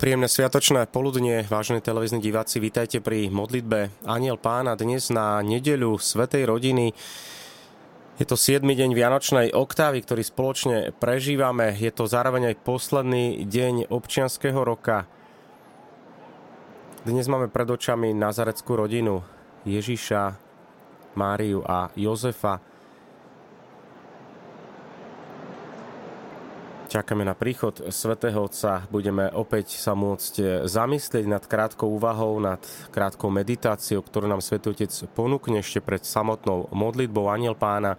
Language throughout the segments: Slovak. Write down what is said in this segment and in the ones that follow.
Príjemné sviatočné poludnie, vážení televízni diváci, vítajte pri modlitbe Aniel Pána dnes na nedeľu Svetej rodiny. Je to 7. deň Vianočnej oktávy, ktorý spoločne prežívame. Je to zároveň aj posledný deň občianského roka. Dnes máme pred očami nazareckú rodinu Ježiša, Máriu a Jozefa. Čakáme na príchod svätého Otca. Budeme opäť sa môcť zamyslieť nad krátkou úvahou, nad krátkou meditáciou, ktorú nám Svetý Otec ponúkne ešte pred samotnou modlitbou Aniel Pána.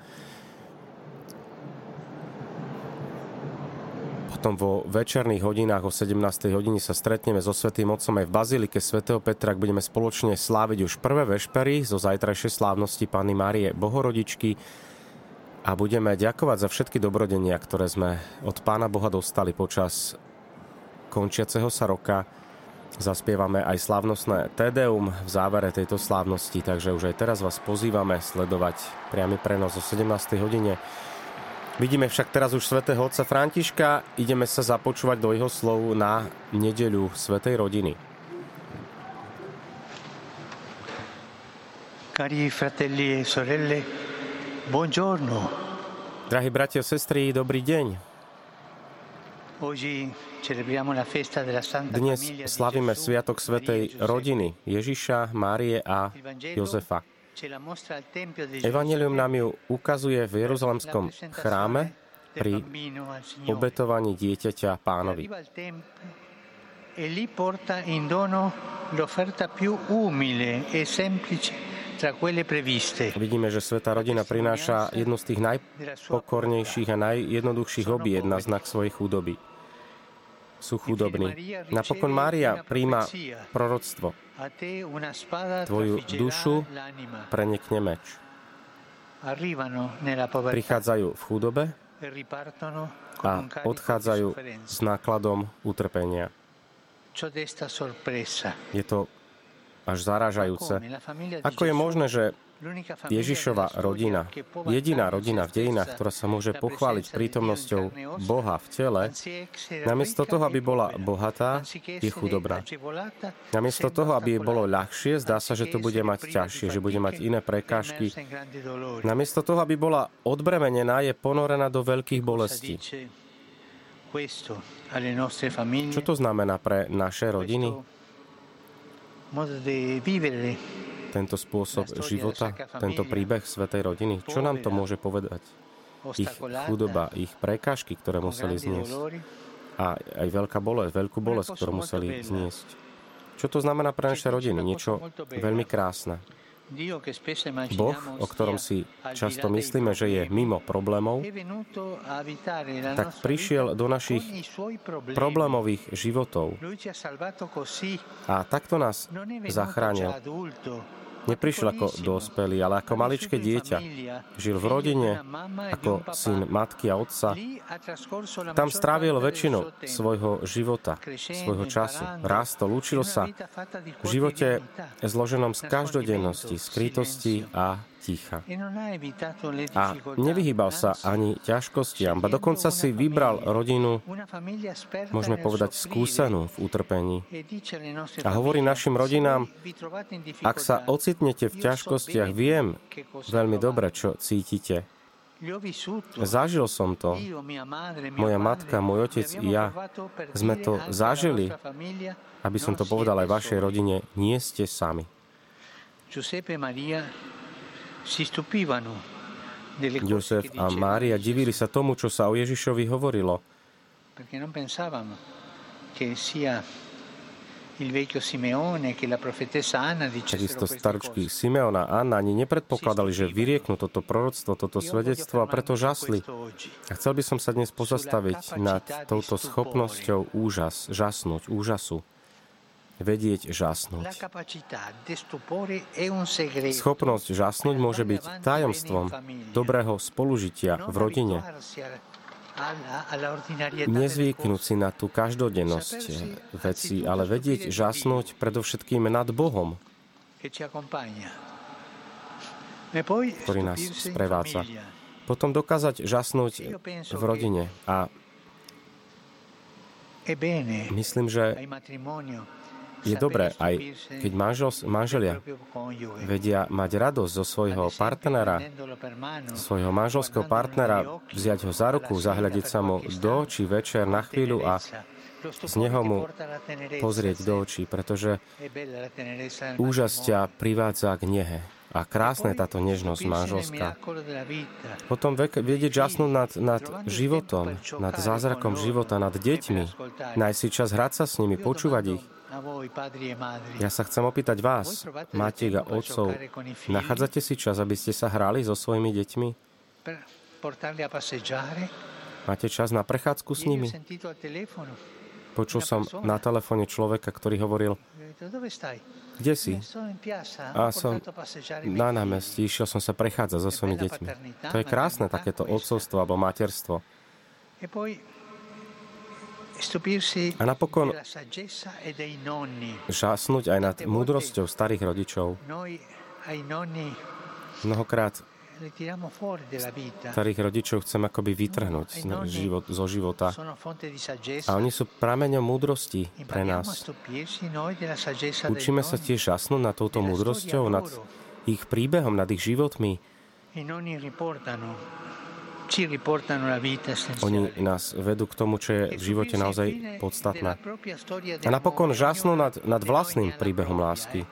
Potom vo večerných hodinách o 17. hodine sa stretneme so Svetým Otcom aj v Bazilike svätého Petra, budeme spoločne sláviť už prvé vešpery zo zajtrajšej slávnosti Panny Márie Bohorodičky a budeme ďakovať za všetky dobrodenia, ktoré sme od Pána Boha dostali počas končiaceho sa roka. Zaspievame aj slavnostné Tedeum v závere tejto slávnosti, takže už aj teraz vás pozývame sledovať priamy prenos o 17. hodine. Vidíme však teraz už svätého otca Františka, ideme sa započúvať do jeho slov na nedeľu Svetej rodiny. Cari fratelli e sorelle, Buongiorno. Drahí bratia a sestry, dobrý deň. Dnes slavíme Sviatok Svetej rodiny Ježiša, Márie a Jozefa. Evangelium nám ju ukazuje v Jeruzalemskom chráme pri obetovaní dieťaťa pánovi. E lì porta in dono l'offerta più umile e semplice Vidíme, že Sveta rodina prináša jednu z tých najpokornejších a najjednoduchších obied na znak svojej chudoby. Sú chudobní. Napokon Mária príjma proroctvo. Tvoju dušu prenikne meč. Prichádzajú v chudobe a odchádzajú s nákladom utrpenia. Je to až zaražajúce. Ako je možné, že Ježišova rodina, jediná rodina v dejinách, ktorá sa môže pochváliť prítomnosťou Boha v tele, namiesto toho, aby bola bohatá, je chudobná. Namiesto toho, aby jej bolo ľahšie, zdá sa, že to bude mať ťažšie, že bude mať iné prekážky. Namiesto toho, aby bola odbremenená, je ponorená do veľkých bolestí. Čo to znamená pre naše rodiny? Tento spôsob života, tento príbeh Svetej rodiny? Čo nám to môže povedať? Ich chudoba, ich prekážky, ktoré museli zniesť. A aj veľká bolesť, veľkú bolesť, ktorú museli zniesť. Čo to znamená pre naše rodiny? Niečo veľmi krásne. Boh, o ktorom si často myslíme, že je mimo problémov, tak prišiel do našich problémových životov a takto nás zachránil. Neprišiel ako dospelý, ale ako maličké dieťa. Žil v rodine ako syn matky a otca. Tam strávil väčšinu svojho života, svojho času. Rástol, učil sa v živote zloženom z každodennosti, skrytosti a ticha. A nevyhýbal sa ani ťažkostiam, ba dokonca si vybral rodinu, môžeme povedať, skúsenú v utrpení. A hovorí našim rodinám, ak sa ocitnete v ťažkostiach, viem veľmi dobre, čo cítite. Zažil som to. Moja matka, môj otec i ja sme to zažili. Aby som to povedal aj vašej rodine, nie ste sami. Giuseppe Maria Jozef a Mária divili sa tomu, čo sa o Ježišovi hovorilo. Takisto staručky Simeon a Anna ani nepredpokladali, že vyrieknú toto proroctvo, toto svedectvo a preto žasli. A chcel by som sa dnes pozastaviť nad touto schopnosťou úžas, žasnúť, úžasu vedieť žasnúť. Schopnosť žasnúť môže byť tajomstvom dobrého spolužitia v rodine. Nezvyknúť si na tú každodennosť veci, ale vedieť žasnúť predovšetkým nad Bohom, ktorý nás sprevádza. Potom dokázať žasnúť v rodine. A Myslím, že je dobré, aj keď manžel, manželia vedia mať radosť zo svojho partnera, svojho manželského partnera, vziať ho za ruku, zahľadiť sa mu do očí večer na chvíľu a z neho mu pozrieť do očí, pretože úžasť ťa privádza k nehe. A krásna je táto nežnosť manželská. Potom vedieť žasnúť nad, nad životom, nad zázrakom života, nad deťmi. Nájsť si čas hrať sa s nimi, počúvať ich. Ja sa chcem opýtať vás, matiek a otcov, nachádzate si čas, aby ste sa hrali so svojimi deťmi? Máte čas na prechádzku s nimi? Počul som na telefóne človeka, ktorý hovoril, kde si? A som na námestí, išiel som sa prechádzať so svojimi deťmi. To je krásne, takéto otcovstvo alebo materstvo. A napokon žasnúť aj nad múdrosťou starých rodičov. Mnohokrát starých rodičov chcem akoby vytrhnúť život, zo života. A oni sú prameňom múdrosti pre nás. Učíme sa tiež žasnúť nad touto múdrosťou, nad ich príbehom, nad ich životmi. Oni nás vedú k tomu, čo je v živote naozaj podstatné. A napokon žasnú nad, nad vlastným príbehom lásky.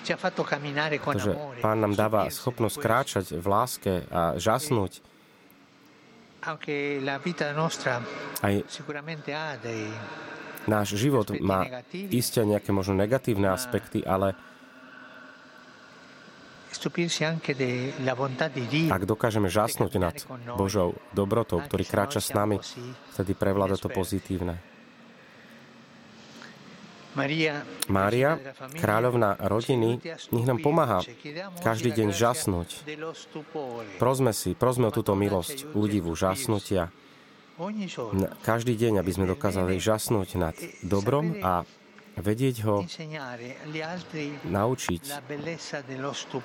Pretože Pán nám dáva schopnosť kráčať v láske a žasnúť. Aj náš život má isté nejaké možno negatívne aspekty, ale ak dokážeme žasnúť nad Božou dobrotou, ktorý kráča s nami, vtedy prevláda to pozitívne. Mária, kráľovná rodiny, nech nám pomáha každý deň žasnúť. Prosme si, prosme o túto milosť, údivu, žasnutia. Každý deň, aby sme dokázali žasnúť nad dobrom a vedieť ho naučiť,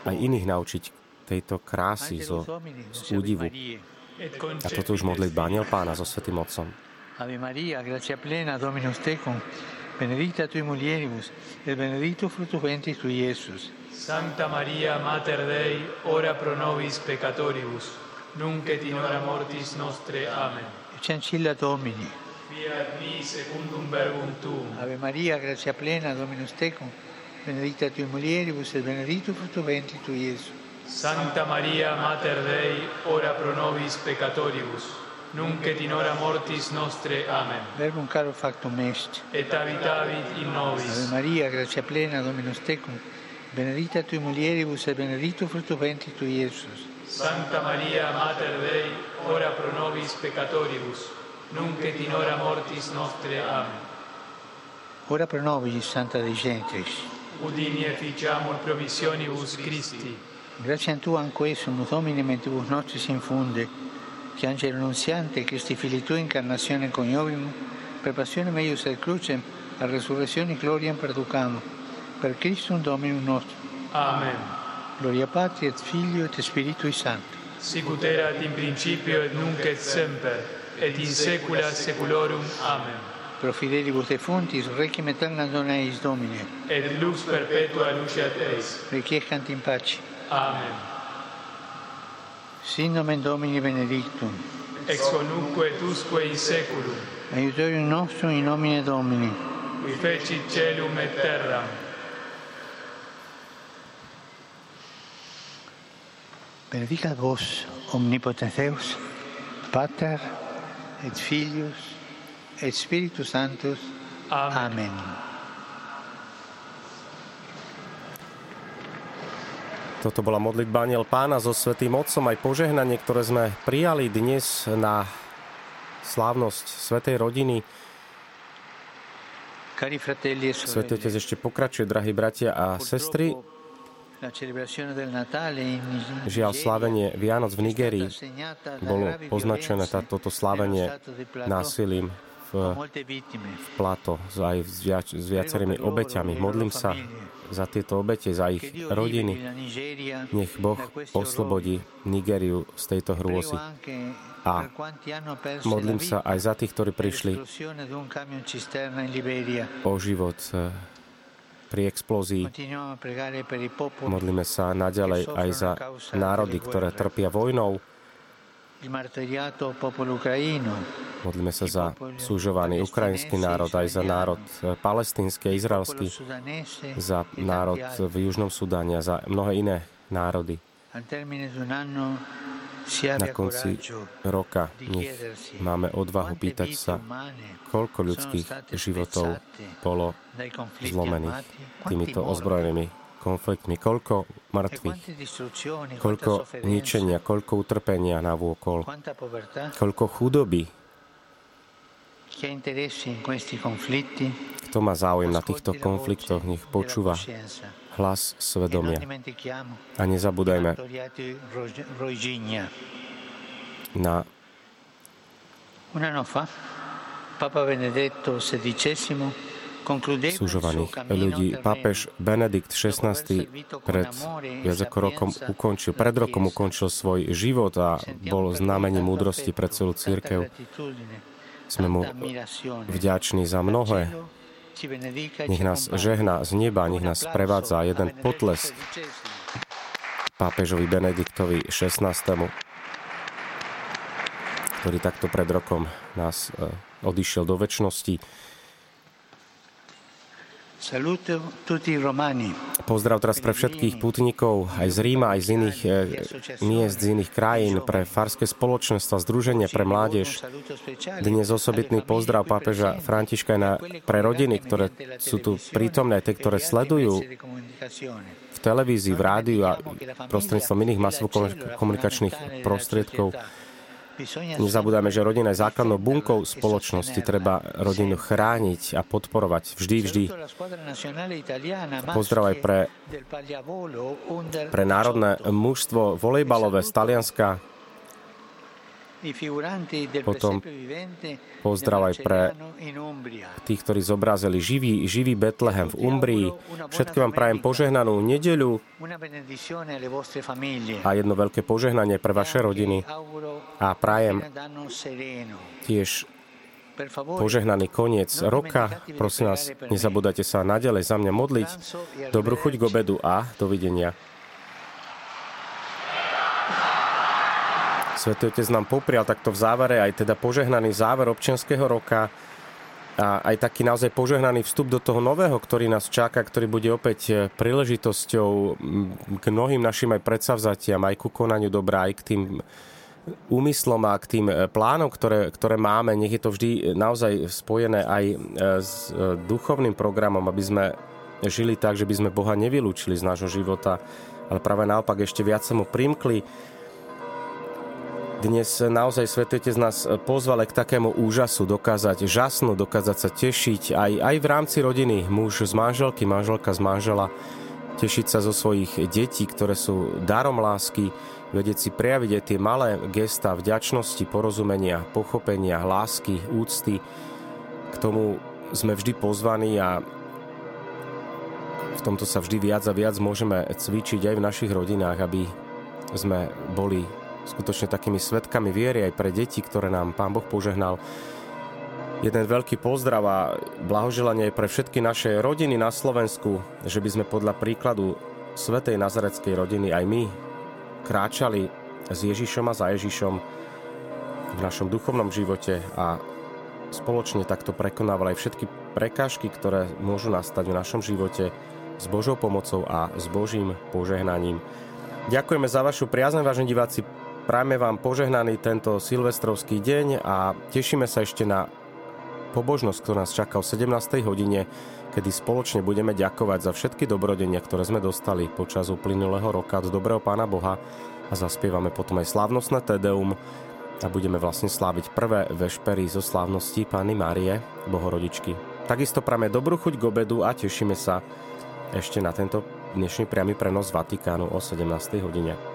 aj iných naučiť tejto krásy zo, z údivu. A toto už modlitba Aniel Pána so Svetým Otcom. Ave Maria, gracia plena, Dominus tecum, benedicta tui mulieribus, et benedictus fructus ventris tui, Iesus. Santa Maria, Mater Dei, ora pro nobis peccatoribus, nunc et in hora mortis nostre. Amen. Ecce Domini. Fiat mi secundum verbum tuum. Ave Maria, gratia plena, Dominus tecum, benedicta tui mulieribus, et benedictus fructus ventris tui, Iesus. Santa Maria, Mater Dei, ora pro nobis peccatoribus, nunc et in hora mortis nostre. Amen. Verbum caro factum est. Et habitavit in nobis. Ave Maria, gratia plena, Dominus tecum, benedicta tui mulieribus et benedictus fructus ventris tui, Iesus. Santa Maria, Mater Dei, ora pro nobis peccatoribus, nunc et in hora mortis nostre. Amen. Ora pro nobis, Santa Dei Gentris. Udini efficiamur promissionibus Christi. Grazie a Tu anque sumus Domine mentibus nostris infunde, che angelo nunziante, Cristi fili tu incarnazione coniovim, per passione meius et crucem, a resurrezione gloriam perducamo, per Christum Dominum nostrum. Amen. Gloria Patri et Figlio et Spiritui Sancto. Sicut erat in principio et nunc et semper, et in saecula saeculorum. Amen. Pro fidelibus defuntis, requiem aeterna dona eis Domine. Et lux perpetua luceat eis. Requiescant in pace. Amen. Sin nomen Domini benedictum. Ex conuque et usque in saeculum. Aiutorium nostrum in nomine Domini. Qui feci celum et terram. Benedicat vos, omnipotens Deus, Pater et Filius et Spiritus Sanctus. Amen. Amen. Toto bola modlitba Aniel Pána so Svetým Otcom, aj požehnanie, ktoré sme prijali dnes na slávnosť Svetej rodiny. E Svetý Otec ešte pokračuje, drahí bratia a sestry. Žiaľ, slávenie Vianoc v Nigerii bolo poznačené toto slávenie násilím v v, plato, aj s, viac, s viacerými obeťami. Modlím sa za tieto obete, za ich rodiny. Nech Boh oslobodí Nigériu z tejto hrôzy. A modlím sa aj za tých, ktorí prišli o život eh, pri explózii. Modlíme sa naďalej aj za národy, ktoré trpia vojnou. Modlíme sa za súžovaný ukrajinský národ, aj za národ palestínsky, izraelský, za národ v Južnom Sudáne a za mnohé iné národy na konci roka nech máme odvahu pýtať sa, koľko ľudských životov bolo zlomených týmito ozbrojenými konfliktmi, koľko mŕtvych, koľko ničenia, koľko utrpenia na vôkol, koľko chudoby. Kto má záujem na týchto konfliktoch, nech počúva hlas svedomia. A nezabúdajme na súžovaných ľudí. Pápež Benedikt XVI pred viac ako rokom ukončil, pred rokom ukončil svoj život a bol znamením múdrosti pre celú církev. Sme mu vďační za mnohé, nech nás žehná z neba, nech nás prevádza jeden potles pápežovi Benediktovi XVI, ktorý takto pred rokom nás e, odišiel do väčšnosti. Pozdrav teraz pre všetkých putníkov aj z Ríma, aj z iných eh, miest, z iných krajín, pre farské spoločenstva, združenie pre mládež. Dnes osobitný pozdrav pápeža Františka na, pre rodiny, ktoré sú tu prítomné, tie, ktoré sledujú v televízii, v rádiu a prostredníctvom iných masových komunikačných prostriedkov Nezabúdajme, že rodina je základnou bunkou spoločnosti. Treba rodinu chrániť a podporovať vždy, vždy. Pozdrav aj pre, pre národné mužstvo volejbalové z Talianska, potom pozdrav aj pre tých, ktorí zobrazili živý, živý Betlehem v Umbrii. Všetkým vám prajem požehnanú nedeľu a jedno veľké požehnanie pre vaše rodiny. A prajem tiež požehnaný koniec roka. Prosím vás, nezabudajte sa naďalej za mňa modliť. Dobrú chuť k obedu a dovidenia. Svetý Otec nám poprial takto v závere aj teda požehnaný záver občianského roka a aj taký naozaj požehnaný vstup do toho nového, ktorý nás čaká, ktorý bude opäť e, príležitosťou k mnohým našim aj predsavzatiam, aj ku konaniu dobrá, aj k tým úmyslom a k tým e, plánom, ktoré, ktoré máme. Nech je to vždy naozaj spojené aj e, s duchovným programom, aby sme žili tak, že by sme Boha nevylúčili z nášho života, ale práve naopak ešte viac sa mu primkli dnes naozaj Svetotec nás pozval k takému úžasu, dokázať žasnú, dokázať sa tešiť aj, aj v rámci rodiny, muž z manželky, manželka z manžela, tešiť sa zo svojich detí, ktoré sú darom lásky, vedieť si prejaviť aj tie malé gesta vďačnosti, porozumenia, pochopenia, lásky, úcty. K tomu sme vždy pozvaní a v tomto sa vždy viac a viac môžeme cvičiť aj v našich rodinách, aby sme boli skutočne takými svetkami viery aj pre deti, ktoré nám Pán Boh požehnal. Jeden veľký pozdrav a blahoželanie pre všetky naše rodiny na Slovensku, že by sme podľa príkladu Svetej Nazareckej rodiny aj my kráčali s Ježišom a za Ježišom v našom duchovnom živote a spoločne takto prekonávali aj všetky prekážky, ktoré môžu nastať v našom živote s Božou pomocou a s Božím požehnaním. Ďakujeme za vašu priazne, vážení diváci. Prajme vám požehnaný tento silvestrovský deň a tešíme sa ešte na pobožnosť, ktorá nás čaká o 17. hodine, kedy spoločne budeme ďakovať za všetky dobrodenia, ktoré sme dostali počas uplynulého roka od dobrého Pána Boha a zaspievame potom aj slávnostné Tedeum a budeme vlastne sláviť prvé vešpery zo slávnosti Pány Márie, Bohorodičky. Takisto prame dobrú chuť k obedu a tešíme sa ešte na tento dnešný priamy prenos Vatikánu o 17. hodine.